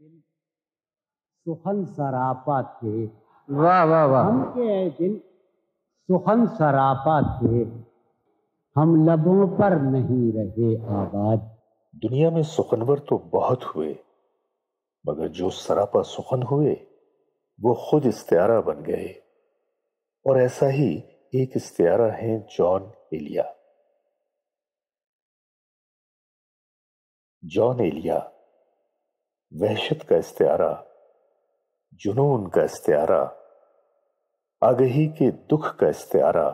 दिल सुखन सरापा थे। वाह वाह वाह। हम के दिल सुखन सरापा थे। हम लबों पर नहीं रहे आबाद। दुनिया में सुखनवर तो बहुत हुए मगर जो सरापा सुखन हुए वो खुद इस्तारा बन गए। और ऐसा ही एक इस्तारा है जॉन एलिया। जॉन एलिया। वहशत का इस्तारा जुनून का इस्तारा आगही के दुख का इस्तारा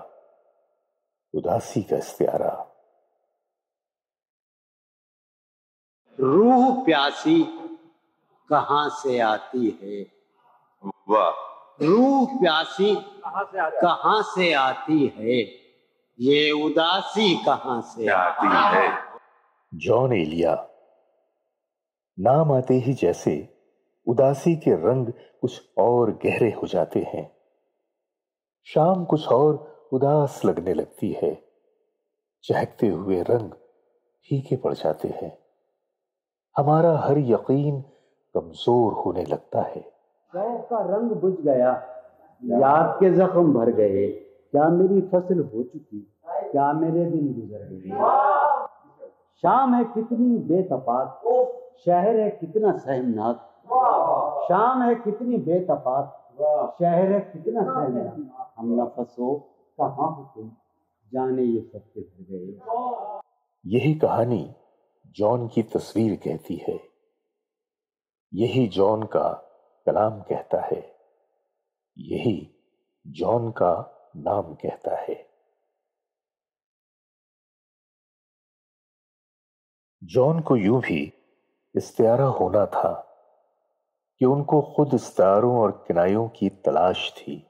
उदासी का इस्तारा रूह प्यासी कहाँ से आती है? वाह। रूह प्यासी कहाँ से आती है? ये उदासी कहाँ से आती आती है। जॉन एलिया। नाम आते ही जैसे उदासी के रंग कुछ और गहरे हो जाते हैं। शाम कुछ और उदास लगने लगती है। चहकते हुए रंग फीके पड़ जाते हैं। हमारा हर यकीन कमज़ोर होने लगता है। शौक का रंग बुझ गया। याद के जख्म भर गए। क्या मेरी फ़सल हो चुकी? क्या मेरे दिन गुजर गए? शाम है कितनी बेतपात शहर है कितना सहमनाक। शाम है कितनी बेतपात शहर है कितना सहमनाक। हम नफसो, कहाँ तुम? जाने ये सब के भर गए। यही कहानी जॉन की तस्वीर कहती है। यही जॉन का कलाम कहता है। यही जॉन का नाम कहता है। जॉन को यूँ भी इस्तारा होना था कि उनको खुद इस्तारों और किनायों की तलाश थी।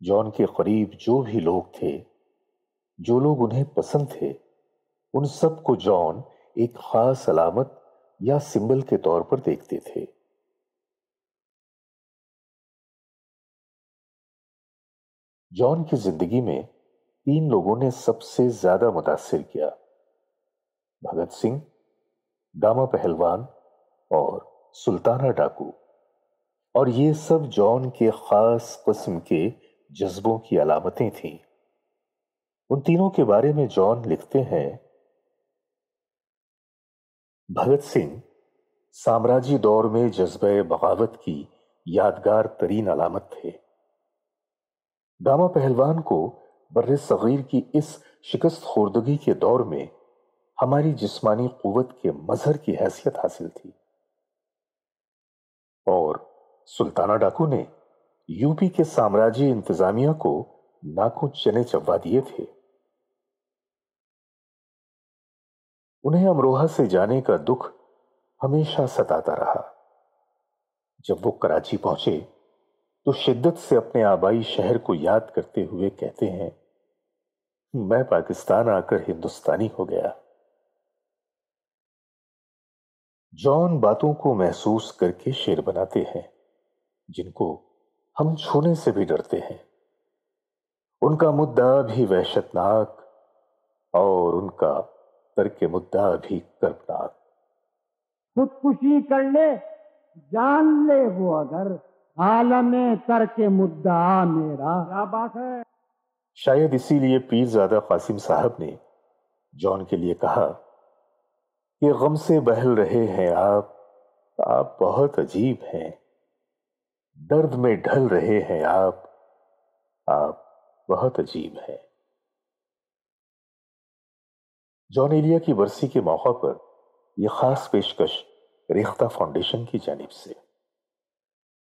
जॉन के करीब जो भी लोग थे, जो लोग उन्हें पसंद थे, उन सबको जॉन एक खास अलामत या सिंबल के तौर पर देखते थे। जॉन की ज़िंदगी में तीन लोगों ने सबसे ज़्यादा मुतासिर किया, भगत सिंह गामा पहलवान और सुल्ताना डाकू। और ये सब जॉन के खास किस्म के जज्बों की अलामतें थीं। उन तीनों के बारे में जॉन लिखते हैं, भगत सिंह, साम्राज्य दौर में जज्बे बगावत की यादगार तरीन अलामत थे। गामा पहलवान को बर्र सगीर की इस शिकस्त खुर्दगी के दौर में हमारी जिस्मानी कुवत के मजहर की हैसियत हासिल थी। और सुल्ताना डाकू ने यूपी के साम्राज्य इंतजामिया को नाकू चने चबवा दिए थे। उन्हें अमरोहा से जाने का दुख हमेशा सताता रहा। जब वो कराची पहुँचे तो शिद्दत से अपने आबाई शहर को याद करते हुए कहते हैं, मैं पाकिस्तान आकर हिंदुस्तानी हो गया। जॉन बातों को महसूस करके शेर बनाते हैं जिनको हम छूने से भी डरते हैं। उनका मुद्दा भी वहशतनाक और उनका तर्क मुद्दा भी कर्बनाक खुदकुशी कर ले जान ले वो अगर आलम तर के मुद्दा मेरा। क्या बात है? शायद इसीलिए पीरजादा कासिम साहब ने जॉन के लिए कहा कि गम से बहल रहे हैं आप। आप बहुत अजीब हैं। दर्द में ढल रहे हैं आप। आप बहुत अजीब हैं। जॉन एलिया की बरसी के मौका पर यह खास पेशकश रेख्ता फाउंडेशन की जानिब से।